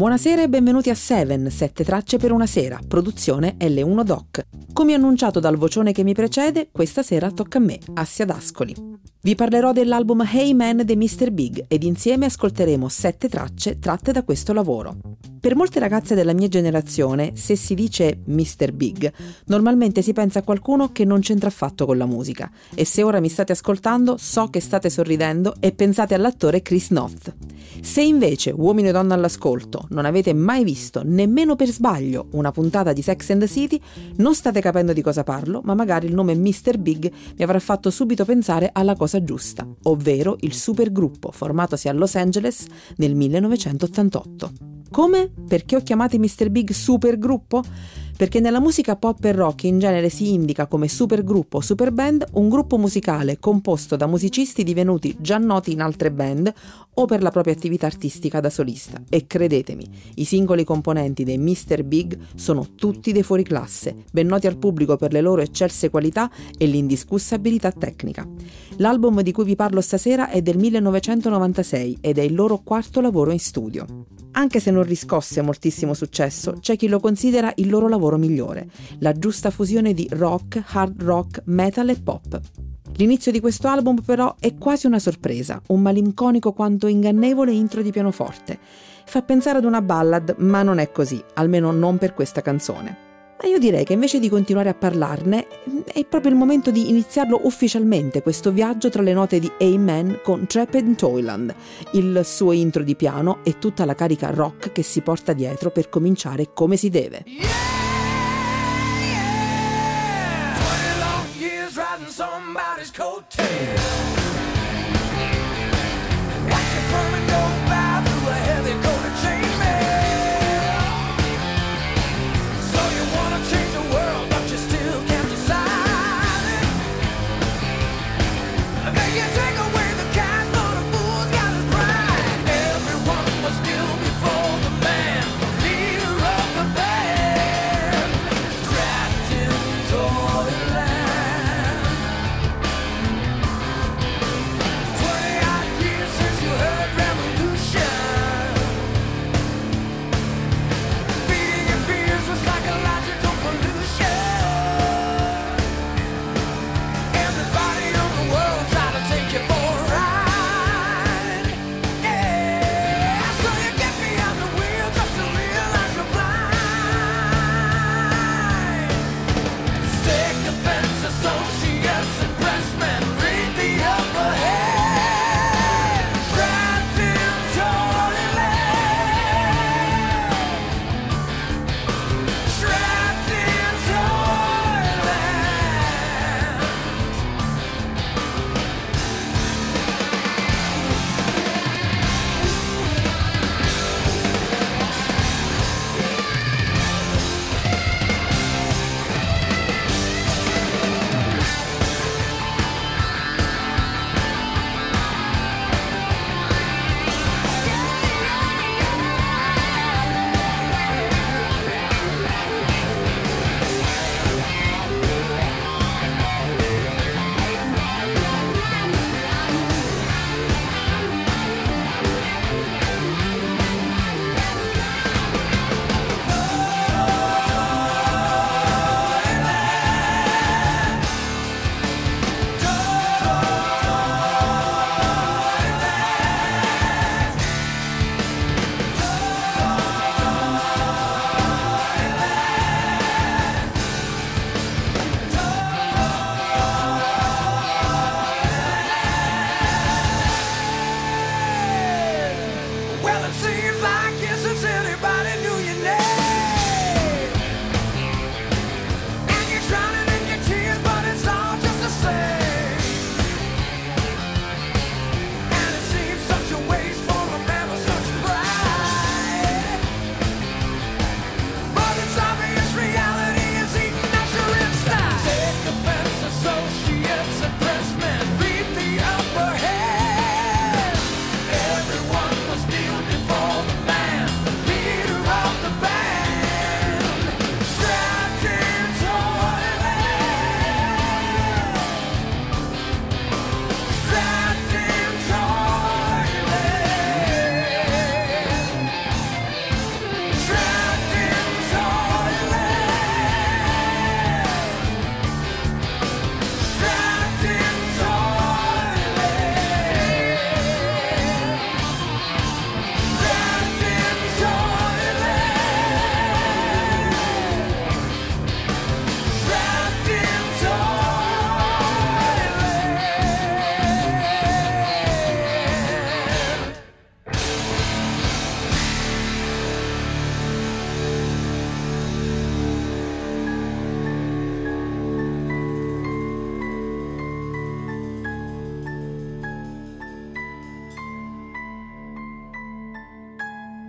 Buonasera e benvenuti a Seven, sette tracce per una sera, produzione L1 Doc. Come annunciato dal vocione che mi precede, questa sera tocca a me, Assia D'Ascoli. Vi parlerò dell'album Hey Man dei Mr. Big ed insieme ascolteremo sette tracce tratte da questo lavoro. Per molte ragazze della mia generazione, se si dice Mr. Big, normalmente si pensa a qualcuno che non c'entra affatto con la musica. E se ora mi state ascoltando, so che state sorridendo e pensate all'attore Chris Noth. Se invece, uomini e donne all'ascolto, non avete mai visto, nemmeno per sbaglio, una puntata di Sex and the City, non state capendo di cosa parlo, ma magari il nome Mr. Big mi avrà fatto subito pensare alla cosa giusta, ovvero il supergruppo formatosi a Los Angeles nel 1988. Come? Perché ho chiamato Mr. Big supergruppo? Perché nella musica pop e rock in genere si indica come supergruppo o superband un gruppo musicale composto da musicisti divenuti già noti in altre band o per la propria attività artistica da solista. E credetemi, i singoli componenti dei Mr. Big sono tutti dei fuoriclasse, ben noti al pubblico per le loro eccelse qualità e l'indiscussa abilità tecnica. L'album di cui vi parlo stasera è del 1996 ed è il loro quarto lavoro in studio. Anche se non riscosse moltissimo successo, c'è chi lo considera il loro lavoro migliore, la giusta fusione di rock, hard rock, metal e pop. L'inizio di questo album però è quasi una sorpresa, un malinconico quanto ingannevole intro di pianoforte. Fa pensare ad una ballad, ma non è così, almeno non per questa canzone. Ma io direi che invece di continuare a parlarne, mm, è proprio il momento di iniziarlo ufficialmente questo viaggio tra le note di Amen con Trapped in Toyland, il suo intro di piano e tutta la carica rock che si porta dietro per cominciare come si deve. Yeah! somebody's coattail.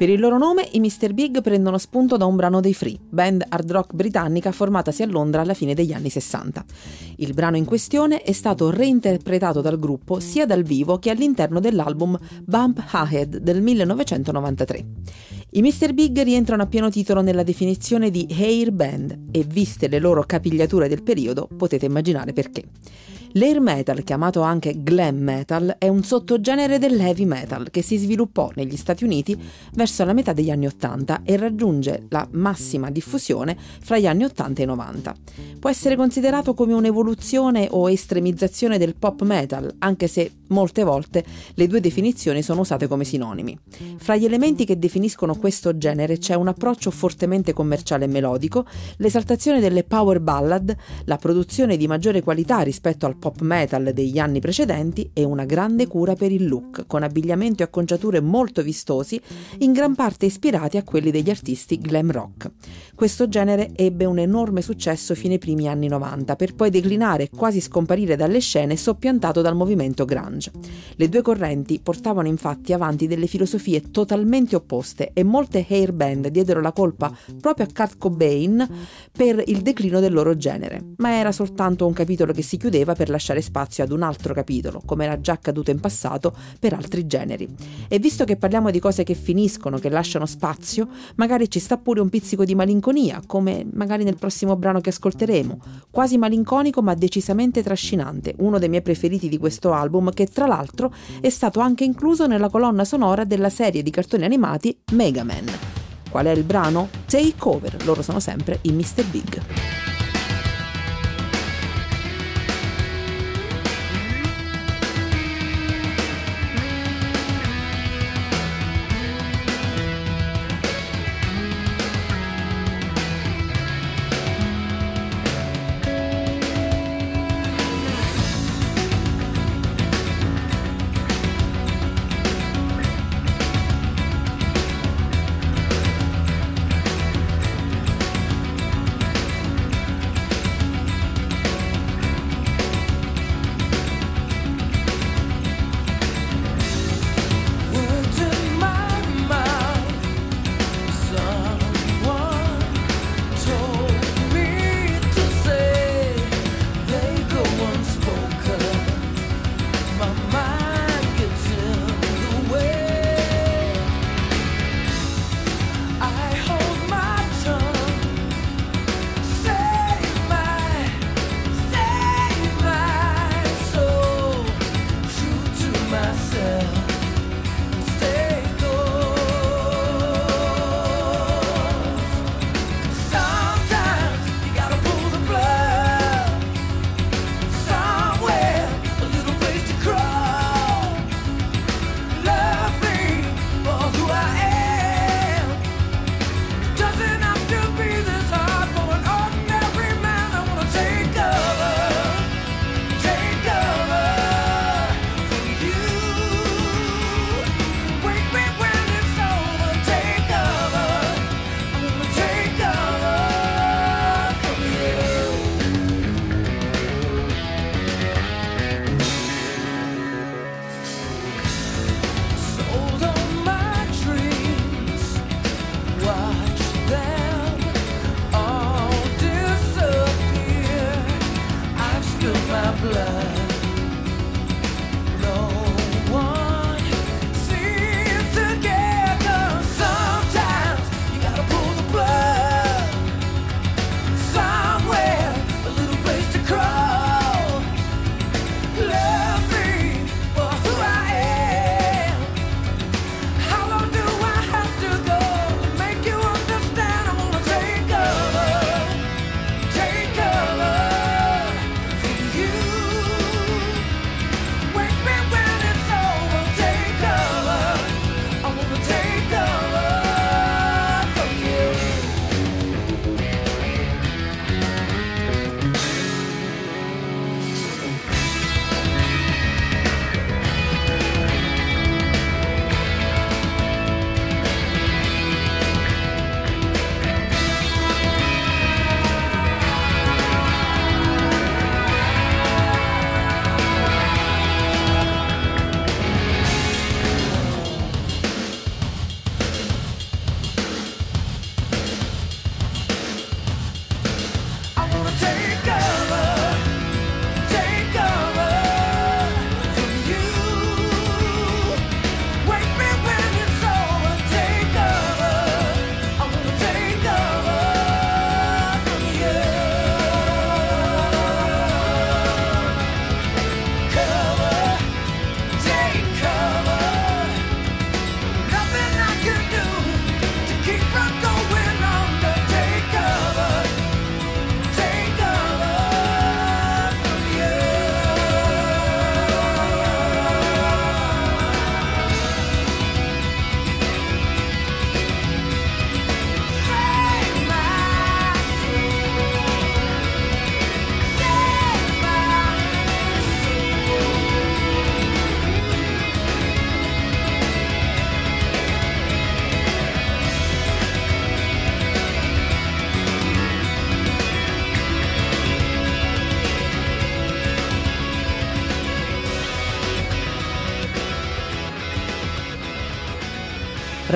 Per il loro nome i Mr. Big prendono spunto da un brano dei Free, band hard rock britannica formatasi a Londra alla fine degli anni 60. Il brano in questione è stato reinterpretato dal gruppo sia dal vivo che all'interno dell'album Bump Ahead del 1993. I Mr. Big rientrano a pieno titolo nella definizione di hair band e viste le loro capigliature del periodo potete immaginare perché. L'air metal, chiamato anche glam metal, è un sottogenere dell'heavy metal che si sviluppò negli Stati Uniti verso la metà degli anni 80 e raggiunge la massima diffusione fra gli anni 80 e 90. Può essere considerato come un'evoluzione o estremizzazione del pop metal, anche se molte volte le due definizioni sono usate come sinonimi. Fra gli elementi che definiscono questo genere c'è un approccio fortemente commerciale e melodico, l'esaltazione delle power ballad, la produzione di maggiore qualità rispetto al pop metal degli anni precedenti e una grande cura per il look, con abbigliamento e acconciature molto vistosi, in gran parte ispirati a quelli degli artisti glam rock. Questo genere ebbe un enorme successo fino ai primi anni 90, per poi declinare e quasi scomparire dalle scene soppiantato dal movimento grunge. Le due correnti portavano infatti avanti delle filosofie totalmente opposte e molte hair band diedero la colpa proprio a Kurt Cobain per il declino del loro genere, ma era soltanto un capitolo che si chiudeva per lasciare spazio ad un altro capitolo, come era già accaduto in passato per altri generi. E visto che parliamo di cose che finiscono, che lasciano spazio, magari ci sta pure un pizzico di malinconia, come magari nel prossimo brano che ascolteremo, quasi malinconico ma decisamente trascinante, uno dei miei preferiti di questo album che tra l'altro è stato anche incluso nella colonna sonora della serie di cartoni animati Mega Man. Qual è il brano? Take Over, loro sono sempre i Mr. Big.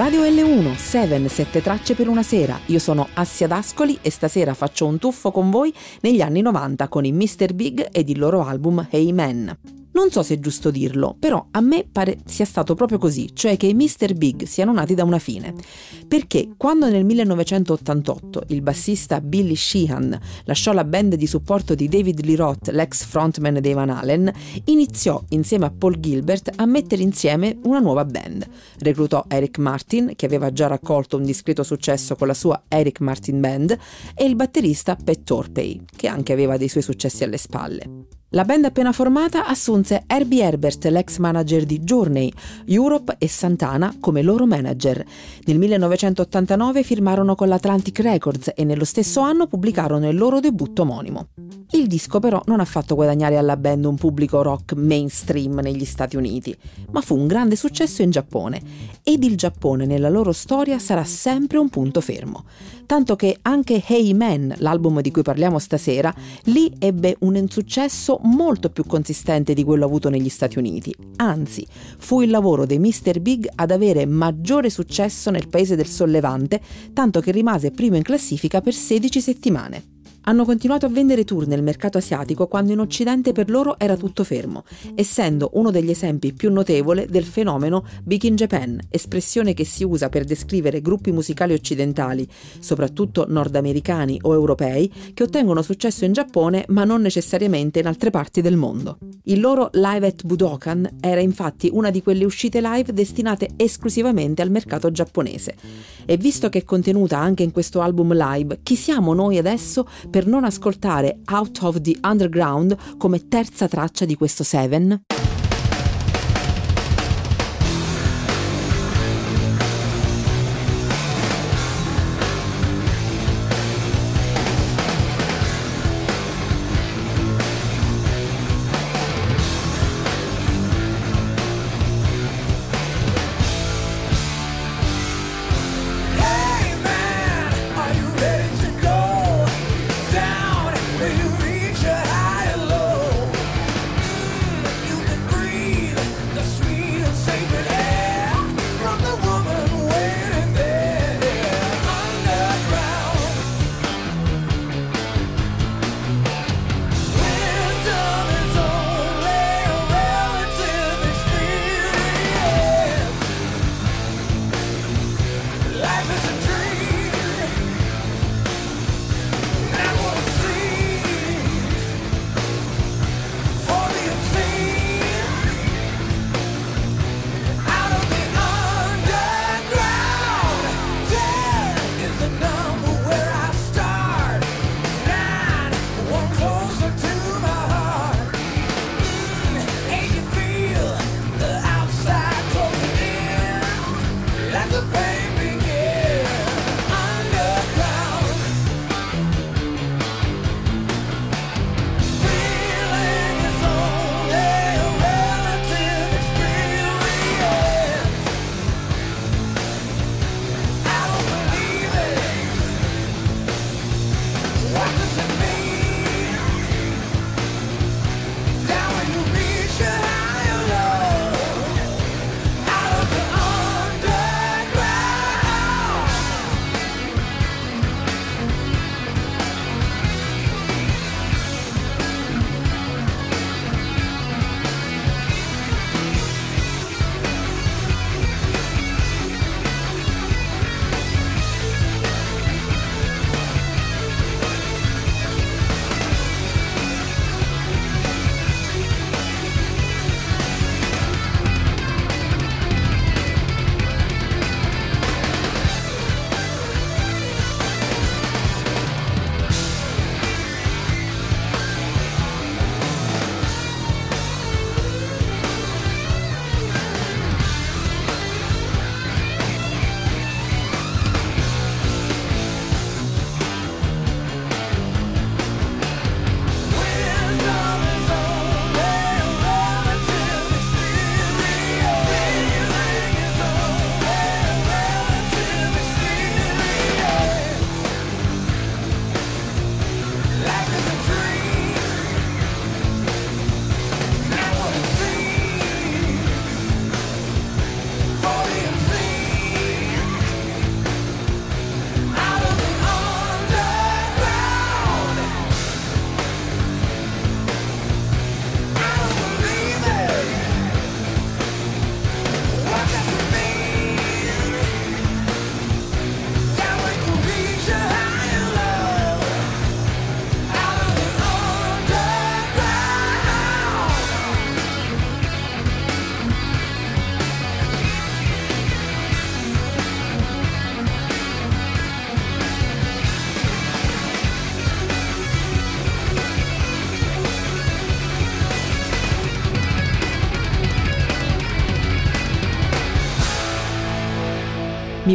Radio L1, 7, 7 tracce per una sera. Io sono Assia D'Ascoli e stasera faccio un tuffo con voi negli anni 90 con i Mr. Big ed il loro album Hey Man. Non so se è giusto dirlo, però a me pare sia stato proprio così, cioè che i Mr. Big siano nati da una fine. Perché quando nel 1988 il bassista Billy Sheehan lasciò la band di supporto di David Lee Roth, l'ex frontman dei Van Halen, iniziò insieme a Paul Gilbert a mettere insieme una nuova band. Reclutò Eric Martin, che aveva già raccolto un discreto successo con la sua Eric Martin Band, e il batterista Pat Torpey, che anche aveva dei suoi successi alle spalle. La band appena formata assunse Herbie Herbert, l'ex manager di Journey, Europe e Santana come loro manager. Nel 1989 firmarono con l'Atlantic Records e nello stesso anno pubblicarono il loro debutto omonimo. Il disco però non ha fatto guadagnare alla band un pubblico rock mainstream negli Stati Uniti, ma fu un grande successo in Giappone ed il Giappone nella loro storia sarà sempre un punto fermo. Tanto che anche Hey Man, l'album di cui parliamo stasera, lì ebbe un insuccesso molto più consistente di quello avuto negli Stati Uniti. Anzi, fu il lavoro dei Mr. Big ad avere maggiore successo nel paese del sollevante, tanto che rimase primo in classifica per 16 settimane hanno continuato a vendere tour nel mercato asiatico quando in Occidente per loro era tutto fermo, essendo uno degli esempi più notevoli del fenomeno Big in Japan, espressione che si usa per descrivere gruppi musicali occidentali, soprattutto nordamericani o europei, che ottengono successo in Giappone ma non necessariamente in altre parti del mondo. Il loro Live at Budokan era infatti una di quelle uscite live destinate esclusivamente al mercato giapponese. E visto che è contenuta anche in questo album live, chi siamo noi adesso per non ascoltare Out of the Underground come terza traccia di questo Seven?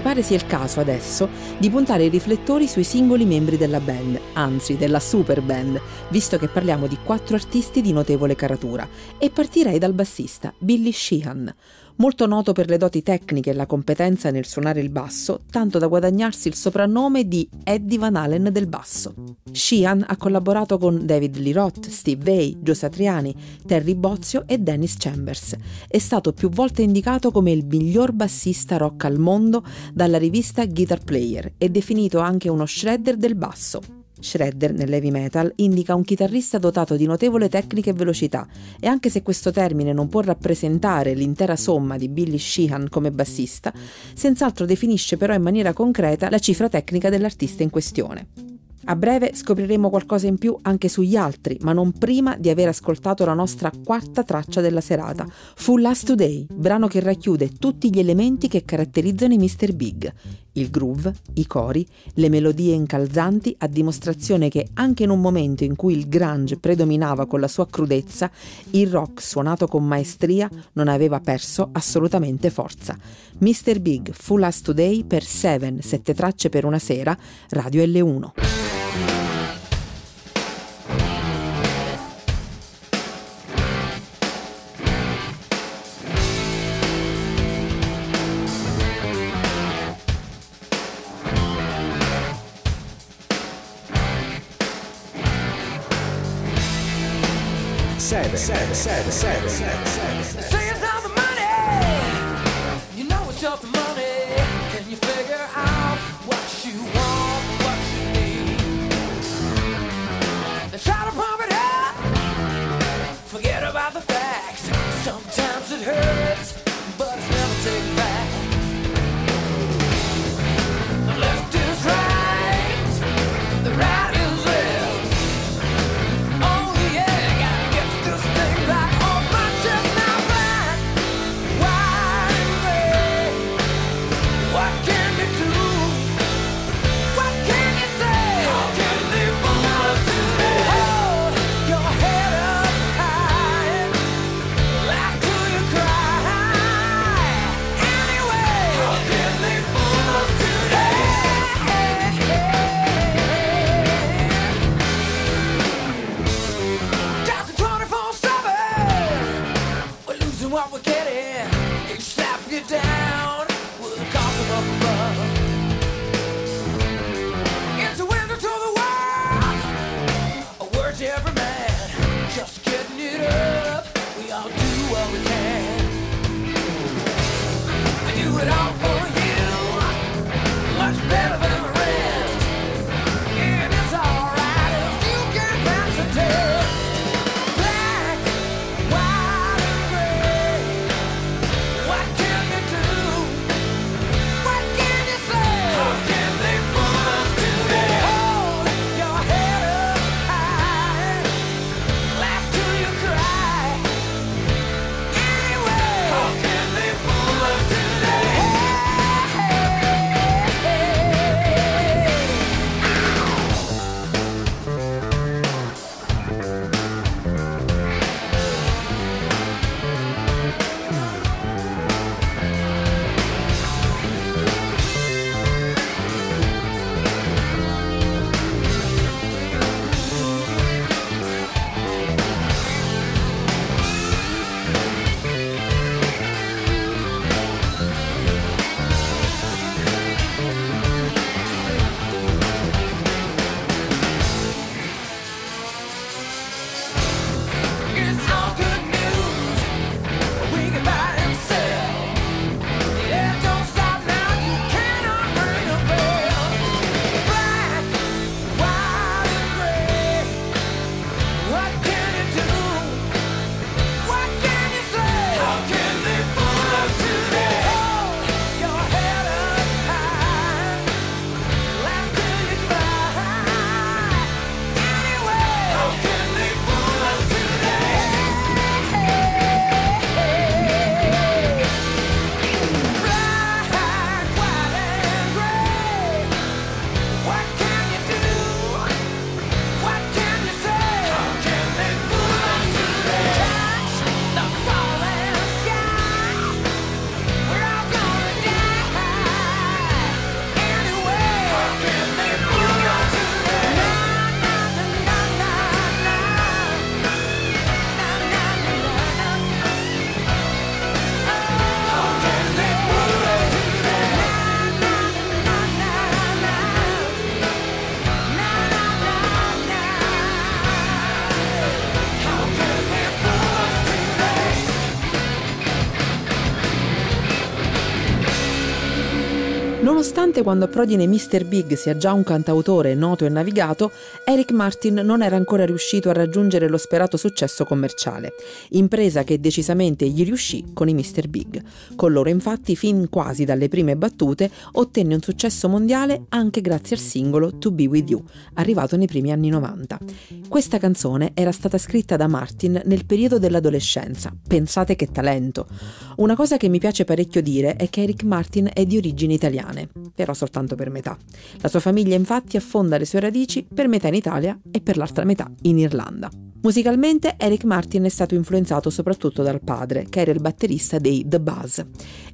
Mi pare sia il caso adesso di puntare i riflettori sui singoli membri della band, anzi della super band, visto che parliamo di quattro artisti di notevole caratura, e partirei dal bassista Billy Sheehan, molto noto per le doti tecniche e la competenza nel suonare il basso, tanto da guadagnarsi il soprannome di Eddie Van Halen del basso. Sheehan ha collaborato con David Lee Roth, Steve Vai, Joe Satriani, Terry Bozio e Dennis Chambers. È stato più volte indicato come il miglior bassista rock al mondo dalla rivista Guitar Player e definito anche uno shredder del basso. Shredder nell'heavy metal indica un chitarrista dotato di notevole tecnica e velocità e anche se questo termine non può rappresentare l'intera somma di Billy Sheehan come bassista, senz'altro definisce però in maniera concreta la cifra tecnica dell'artista in questione. A breve scopriremo qualcosa in più anche sugli altri, ma non prima di aver ascoltato la nostra quarta traccia della serata, Full Last Today, brano che racchiude tutti gli elementi che caratterizzano i Mr. Big. Il groove, i cori, le melodie incalzanti, a dimostrazione che anche in un momento in cui il grunge predominava con la sua crudezza, il rock suonato con maestria non aveva perso assolutamente forza. Mr. Big, Full Last Today per 7, 7 tracce per una sera, Radio L1. Seven, seven, Nonostante quando approdi nei Mr. Big sia già un cantautore noto e navigato, Eric Martin non era ancora riuscito a raggiungere lo sperato successo commerciale, impresa che decisamente gli riuscì con i Mr. Big. Con loro infatti, fin quasi dalle prime battute, ottenne un successo mondiale anche grazie al singolo To Be With You, arrivato nei primi anni 90. Questa canzone era stata scritta da Martin nel periodo dell'adolescenza. Pensate che talento! Una cosa che mi piace parecchio dire è che Eric Martin è di origini italiane, però soltanto per metà. La sua famiglia infatti affonda le sue radici per metà in Italia e per l'altra metà in Irlanda. Musicalmente Eric Martin è stato influenzato soprattutto dal padre, che era il batterista dei The Buzz,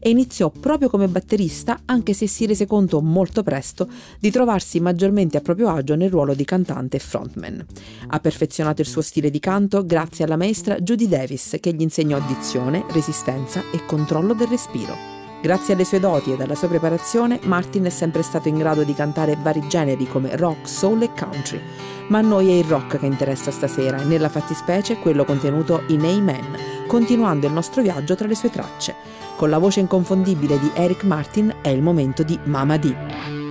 e iniziò proprio come batterista anche se si rese conto molto presto di trovarsi maggiormente a proprio agio nel ruolo di cantante e frontman. Ha perfezionato il suo stile di canto grazie alla maestra Judy Davis che gli insegnò dizione, resistenza e controllo del respiro. Grazie alle sue doti e alla sua preparazione, Martin è sempre stato in grado di cantare vari generi come rock, soul e country. Ma a noi è il rock che interessa stasera e nella fattispecie quello contenuto in Amen, continuando il nostro viaggio tra le sue tracce. Con la voce inconfondibile di Eric Martin è il momento di Mama D.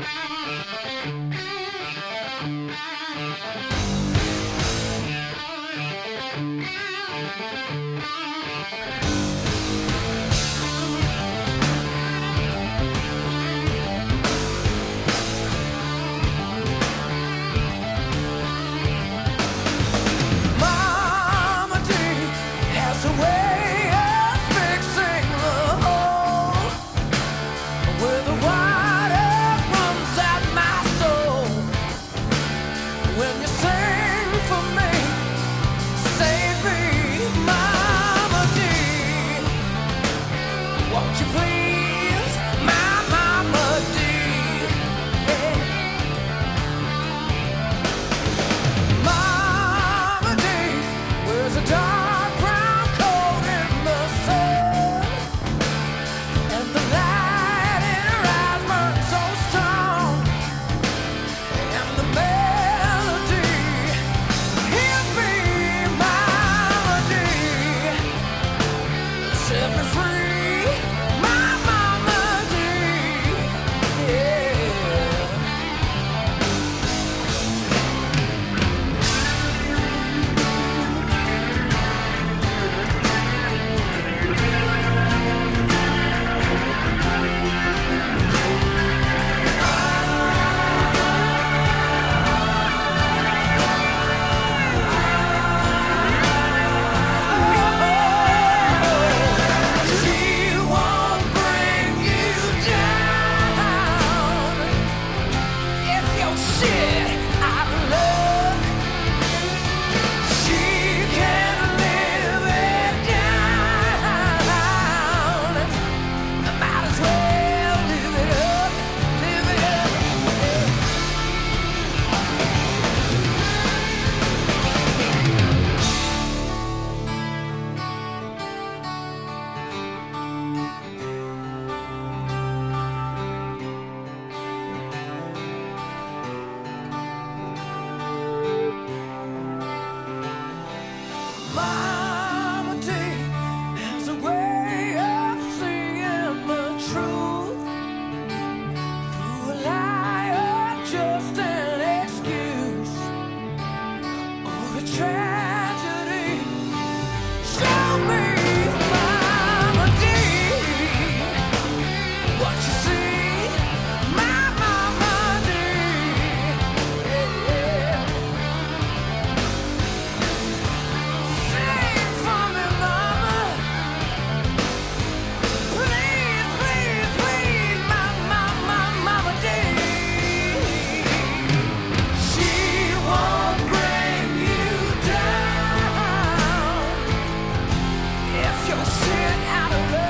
gonna sit out of love.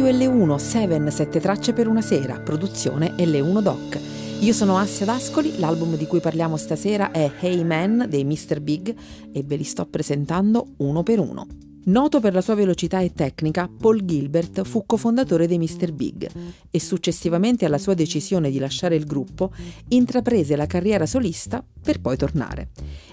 Radio L1, 7, 7 tracce per una sera, produzione L1 Doc. Io sono Assia D'Ascoli, l'album di cui parliamo stasera è Hey Man dei Mr. Big e ve li sto presentando uno per uno. Noto per la sua velocità e tecnica, Paul Gilbert fu cofondatore dei Mr. Big e successivamente alla sua decisione di lasciare il gruppo intraprese la carriera solista per poi tornare.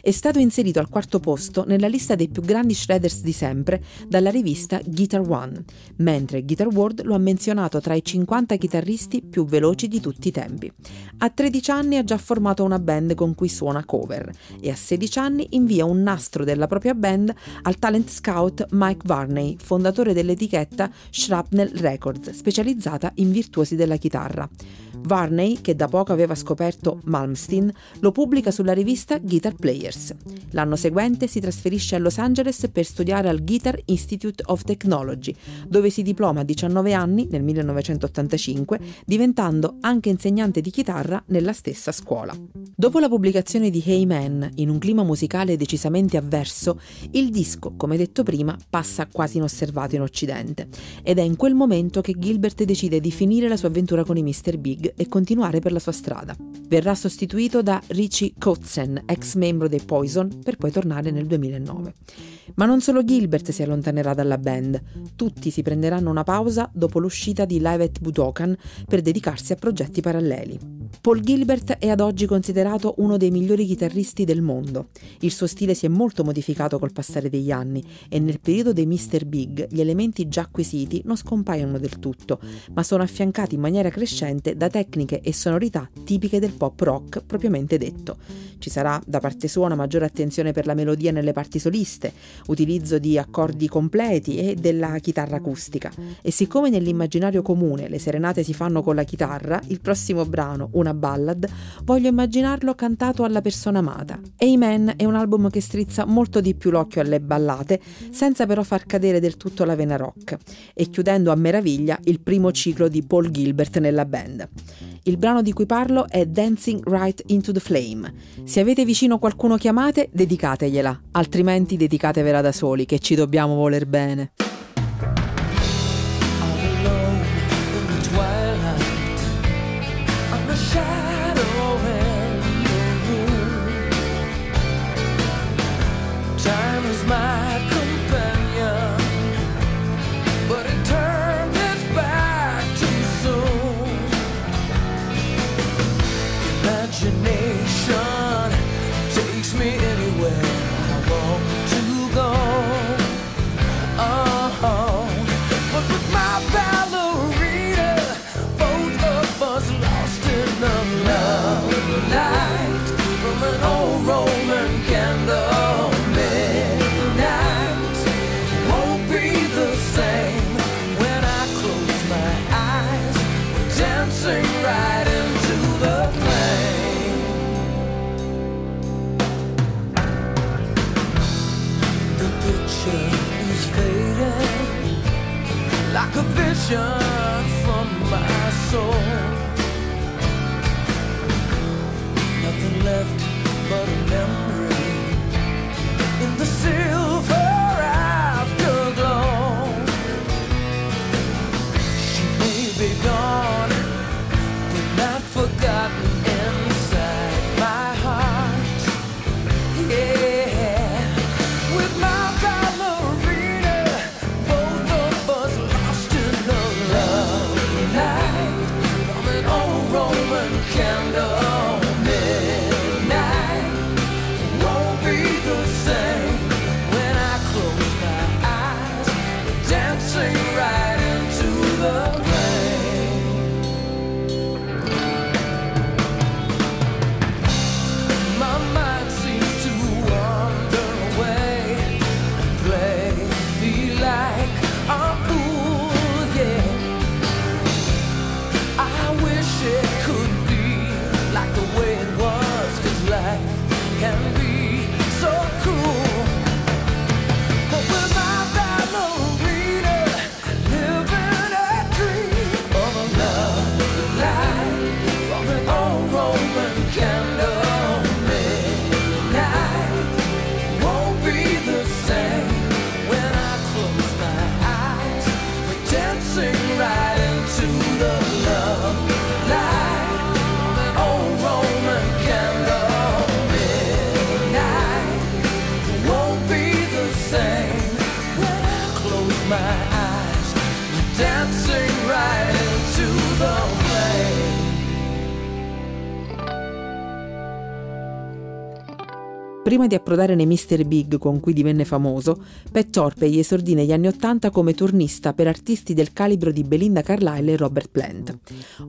È stato inserito al quarto posto nella lista dei più grandi shredders di sempre dalla rivista Guitar One, mentre Guitar World lo ha menzionato tra i 50 chitarristi più veloci di tutti i tempi. A 13 anni ha già formato una band con cui suona cover e a 16 anni invia un nastro della propria band al talent scout Mike Varney, fondatore dell'etichetta Shrapnel Records, specializzata in virtuosi della chitarra. Varney, che da poco aveva scoperto Malmsteen, lo pubblica sulla rivista Guitar Players. L'anno seguente si trasferisce a Los Angeles per studiare al Guitar Institute of Technology, dove si diploma a 19 anni nel 1985, diventando anche insegnante di chitarra nella stessa scuola. Dopo la pubblicazione di Hey Man, in un clima musicale decisamente avverso, il disco, come detto prima, passa quasi inosservato in Occidente ed è in quel momento che Gilbert decide di finire la sua avventura con i Mr. Big e continuare per la sua strada. Verrà sostituito da Richie Kotzen, ex membro dei Poison, per poi tornare nel 2009. Ma non solo Gilbert si allontanerà dalla band, tutti si prenderanno una pausa dopo l'uscita di Live at Budokan per dedicarsi a progetti paralleli. Paul Gilbert è ad oggi considerato uno dei migliori chitarristi del mondo. Il suo stile si è molto modificato col passare degli anni e nel periodo dei Mr. Big gli elementi già acquisiti non scompaiono del tutto, ma sono affiancati in maniera crescente da tecniche e sonorità tipiche del pop rock propriamente detto. Ci sarà da parte sua una maggiore attenzione per la melodia nelle parti soliste, utilizzo di accordi completi e della chitarra acustica. E siccome nell'immaginario comune le serenate si fanno con la chitarra, il prossimo brano, una ballad, voglio immaginarlo cantato alla persona amata. Amen è un album che strizza molto di più l'occhio alle ballate, senza però far cadere del tutto la vena rock, e chiudendo a meraviglia il primo ciclo di Paul Gilbert nella band. Il brano di cui parlo è Dancing Right into the Flame. Se avete vicino qualcuno chiamate, dedicategliela, altrimenti dedicatevela da soli, che ci dobbiamo voler bene. passion Prima di approdare nei Mr. Big con cui divenne famoso, Pat Torpey esordì negli anni Ottanta come turnista per artisti del calibro di Belinda Carlisle e Robert Plant.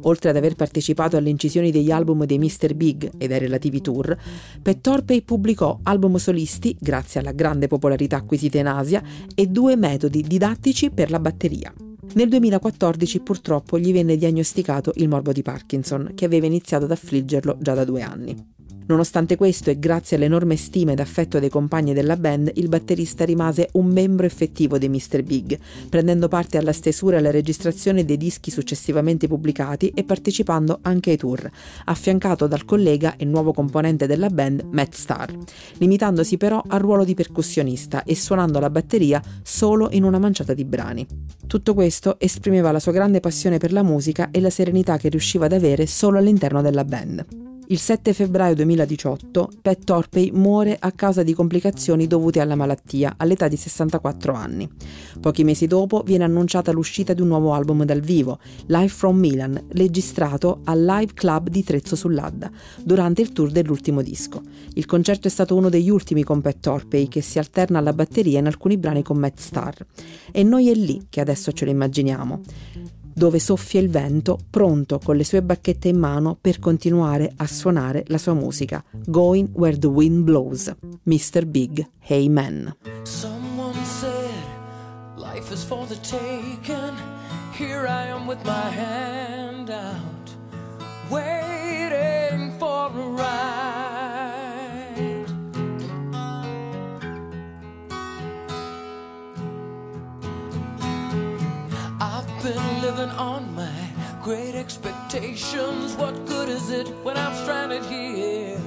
Oltre ad aver partecipato alle incisioni degli album dei Mr. Big ed ai relativi tour, Pat Torpey pubblicò album solisti, grazie alla grande popolarità acquisita in Asia, e due metodi didattici per la batteria. Nel 2014 purtroppo gli venne diagnosticato il morbo di Parkinson, che aveva iniziato ad affliggerlo già da due anni. Nonostante questo e grazie all'enorme stima ed affetto dei compagni della band, il batterista rimase un membro effettivo dei Mr. Big, prendendo parte alla stesura e alla registrazione dei dischi successivamente pubblicati e partecipando anche ai tour, affiancato dal collega e nuovo componente della band Matt Starr, limitandosi però al ruolo di percussionista e suonando la batteria solo in una manciata di brani. Tutto questo esprimeva la sua grande passione per la musica e la serenità che riusciva ad avere solo all'interno della band. Il 7 febbraio 2018 Pat Torpey muore a causa di complicazioni dovute alla malattia all'età di 64 anni. Pochi mesi dopo viene annunciata l'uscita di un nuovo album dal vivo, Live from Milan, registrato al Live Club di Trezzo sull'Adda, durante il tour dell'ultimo disco. Il concerto è stato uno degli ultimi con Pat Torpey, che si alterna alla batteria in alcuni brani con Matt Starr. E noi è lì che adesso ce lo immaginiamo dove soffia il vento, pronto con le sue bacchette in mano per continuare a suonare la sua musica. Going where the wind blows. Mr. Big, Hey Man. Someone said life is for the taking. Here I am with my hand out, waiting for a ride. On my great expectations. What good is it when I'm stranded here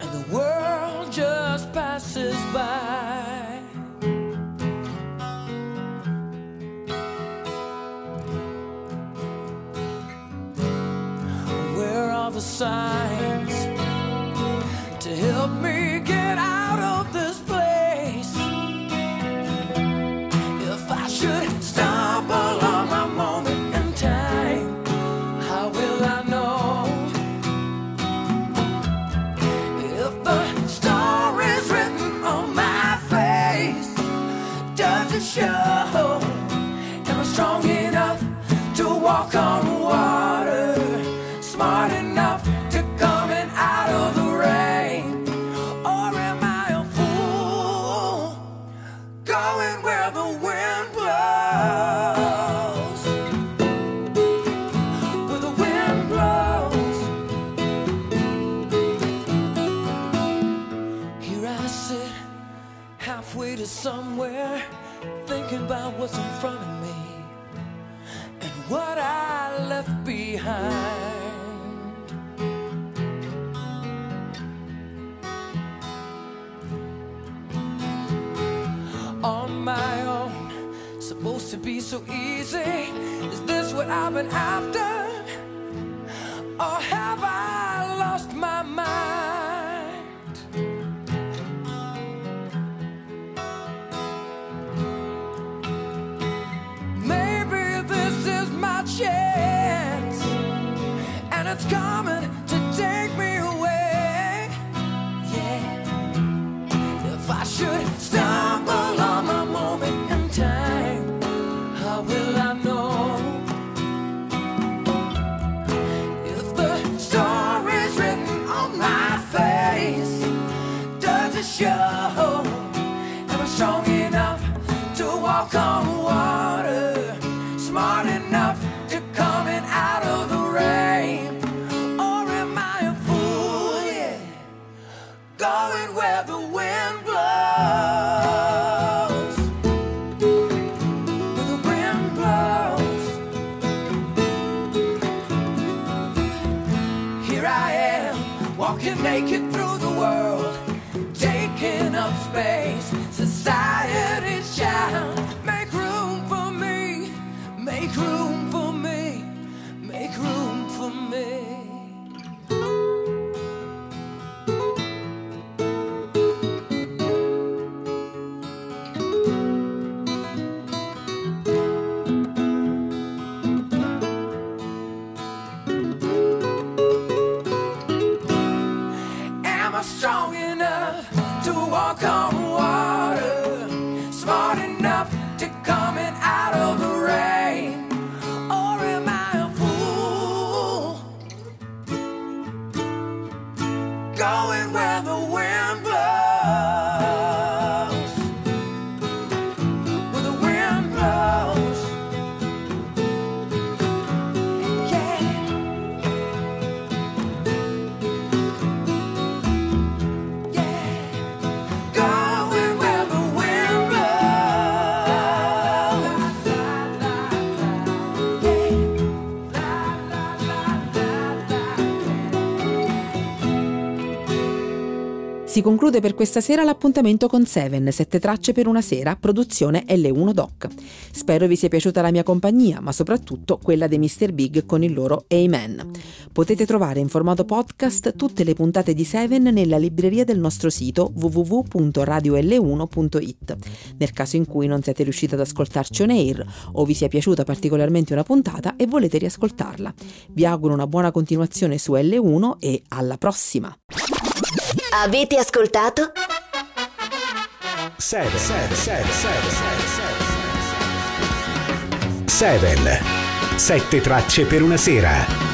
and the world just passes by? Where are the signs walk on water? Smart enough to come in out of the rain? Or am I a fool? going where the wind blows. Where the wind blows. Here I sit, halfway to somewhere, thinking about what's in front of me so easy. Is this what I've been after? Show? Am I strong enough to walk on water? Smart going where the wind Si conclude per questa sera l'appuntamento con Seven, sette tracce per una sera, produzione L1 Doc. Spero vi sia piaciuta la mia compagnia, ma soprattutto quella dei Mr. Big con il loro Amen. Potete trovare in formato podcast tutte le puntate di Seven nella libreria del nostro sito www.radiol1.it. Nel caso in cui non siete riusciti ad ascoltarci on air o vi sia piaciuta particolarmente una puntata e volete riascoltarla. Vi auguro una buona continuazione su L1 e alla prossima! Avete ascoltato? 7 7 7 7 7 7 tracce per una sera